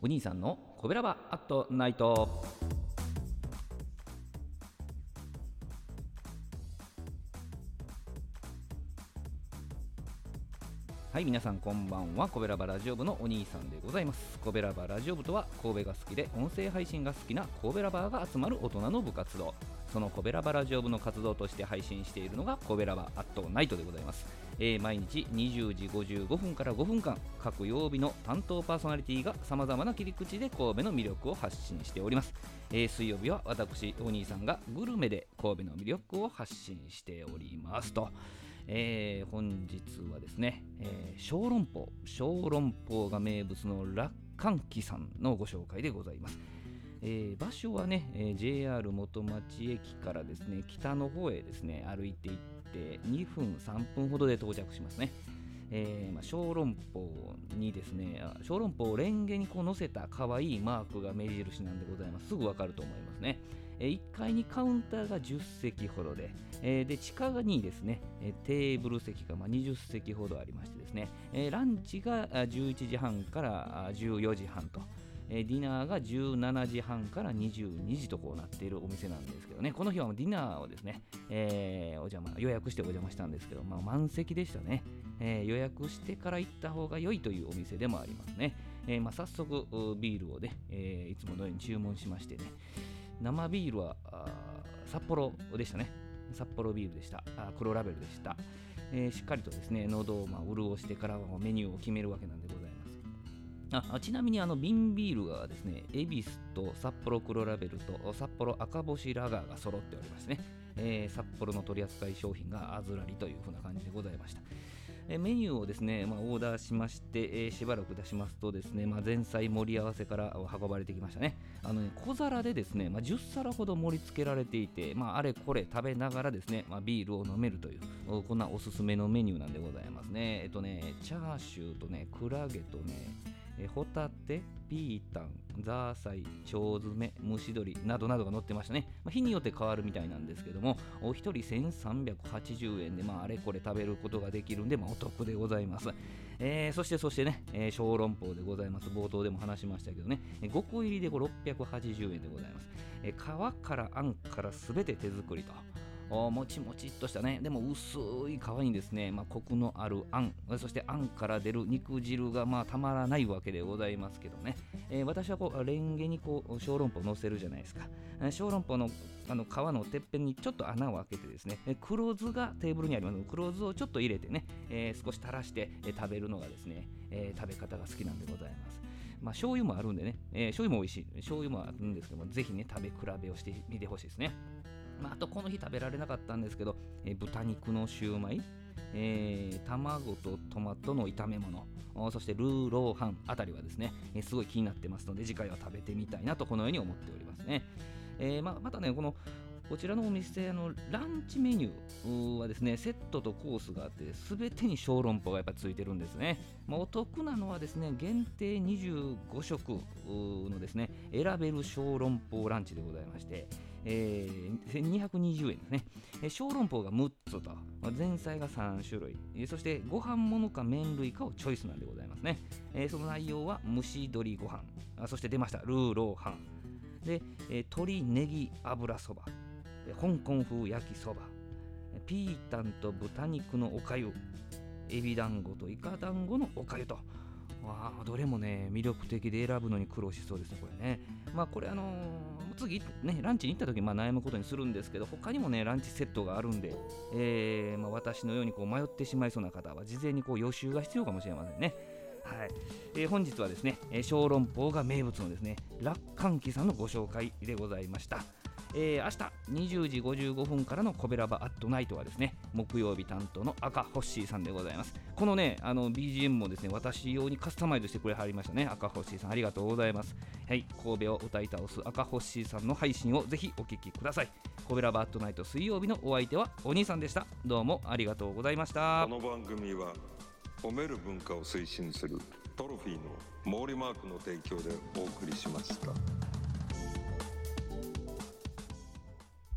お兄さんのコベラバアットナイト。はい皆さんこんばんは。コベラバラジオ部のお兄さんでございます。コベラバラジオ部とは神戸が好きで音声配信が好きな神戸ラバーが集まる大人の部活動。そのコベラバラジオ部の活動として配信しているのがコベラバアットナイトでございます。えー、毎日20時55分から5分間各曜日の担当パーソナリティがさまざまな切り口で神戸の魅力を発信しております、えー、水曜日は私お兄さんがグルメで神戸の魅力を発信しておりますと、えー、本日はですね、えー、小籠包小籠包が名物の楽観機さんのご紹介でございます。えー、場所はね、えー、JR 元町駅からですね北の方へですね歩いていって2分3分ほどで到着しますね。えー、まあ、小籠包にですね小籠包をレンゲにこう乗せた可愛いマークが目印なんでございます。すぐわかると思いますね、えー、1階にカウンターが10席ほどで、えー、で地下にですね、えテーブル席がま20席ほどありましてですね、えランチが11時半から14時半と。えディナーが17時半から22時とこうなっているお店なんですけどね、この日はディナーをですね、えー、お邪魔、予約してお邪魔したんですけど、まあ、満席でしたね、えー、予約してから行った方が良いというお店でもありますね。え、まあ、早速、ビールをね、えいつものように注文しましてね、生ビールは札幌でしたね。札幌ビールでした。あ黒ラベルでした。えしっかりとですね、喉をまあ潤してからメニューを決めるわけなんでございます。あちなみにあの瓶ビールはですね、恵比寿と札幌黒ラベルと札幌赤星ラガーが揃っておりますね。えー、札幌の取扱い商品があずらりというふうな感じでございました。えー、メニューをですね、まあ、オーダーしまして、えー、しばらく出しますとですね、まあ、前菜盛り合わせから運ばれてきましたね。あのね小皿でですね、まあ、10皿ほど盛り付けられていて、まあ、あれこれ食べながらですね、まあ、ビールを飲めるという、こんなおすすめのメニューなんでございますね。えっとね、チャーシューとね、クラゲとね、えホタテ、ピータン、ザーサイ、腸詰め、蒸し鶏などなどが載ってましたね。まあ、日によって変わるみたいなんですけども、お一人1380円で、まあ、あれこれ食べることができるんで、まあ、お得でございます。えー、そしてそしてね、えー、小籠包でございます。冒頭でも話しましたけどね、5個入りで680円でございます。えー、皮からあんからすべて手作りと。もちもちっとしたね、でも薄い皮にですね、まあ、コクのあるあん、そしてあんから出る肉汁がまあたまらないわけでございますけどね、えー、私はこうレンゲにこう小籠包を乗せるじゃないですか。小籠包のあの皮のてっぺんにちょっと穴を開けてですね、黒酢がテーブルにあります。黒酢をちょっと入れてね、えー、少し垂らして、食べるのがですね、えー、食べ方が好きなんでございます。まあ、醤油もあるんでね、えー、醤油も美味しい。醤油もあるんですけども、ぜひね、食べ比べをしてみてほしいですね。まあ、あとこの日食べられなかったんですけど、えー、豚肉のシューマイ、えー、卵とトマトの炒め物そしてルーローハンあたりはですね、えー、すごい気になってますので次回は食べてみたいなとこのように思っておりますね、えーままたねこのこちらのお店のランチメニューはですねセットとコースがあって全てに小籠包がやっぱついてるんですね、まあ、お得なのはですね限定25食のですね選べる小籠包ランチでございましてえー、1220円ですね、えー、小籠包が6つと、前菜が3種類、えー、そしてご飯物か麺類かをチョイスなんでございますね、えー、その内容は蒸し鶏ご飯。あそして出ました。ルーローハン。で、えー、鶏ネギ油そば。香港風焼きそば。ピータンと豚肉のおかゆエビ団子とイカ団子のおかゆと。わあどれもね魅力的で選ぶのに苦労しそうですねこれね。まあこれあのー、次ねランチに行った時まあ悩むことにするんですけど他にもねランチセットがあるんで、えーまあ、私のようにこう迷ってしまいそうな方は事前にこう予習が必要かもしれませんねはい、えー、本日はですね、小籠包が名物のですね楽観機さんのご紹介でございました。えー、明日20時55分からのコベラバアットナイトはですね木曜日担当の赤ホッシーさんでございます。このねあの BGM もですね私用にカスタマイズしてくれはりましたね。赤ホッシーさんありがとうございます。はい神戸を歌い倒す赤ホッシーさんの配信をぜひお聞きください。コベラバアットナイト水曜日のお相手はお兄さんでした。どうもありがとうございました。この番組は褒める文化を推進するトロフィーの毛利マークの提供でお送りしました。